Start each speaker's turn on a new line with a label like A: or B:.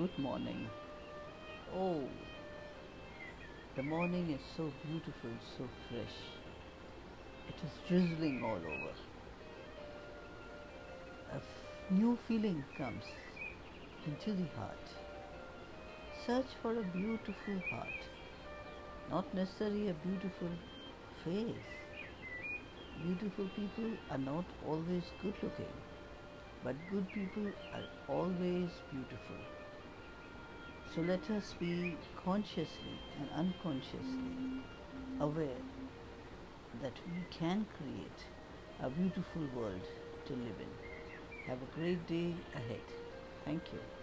A: good morning. Oh, the morning is so beautiful, so fresh. It is drizzling all over. A new feeling comes into the heart. Search for a beautiful heart, not necessarily a beautiful face. Beautiful people are not always good looking, but good people are always beautiful. So let us be consciously and unconsciously aware that we can create a beautiful world to live in. Have a great day ahead. Thank you.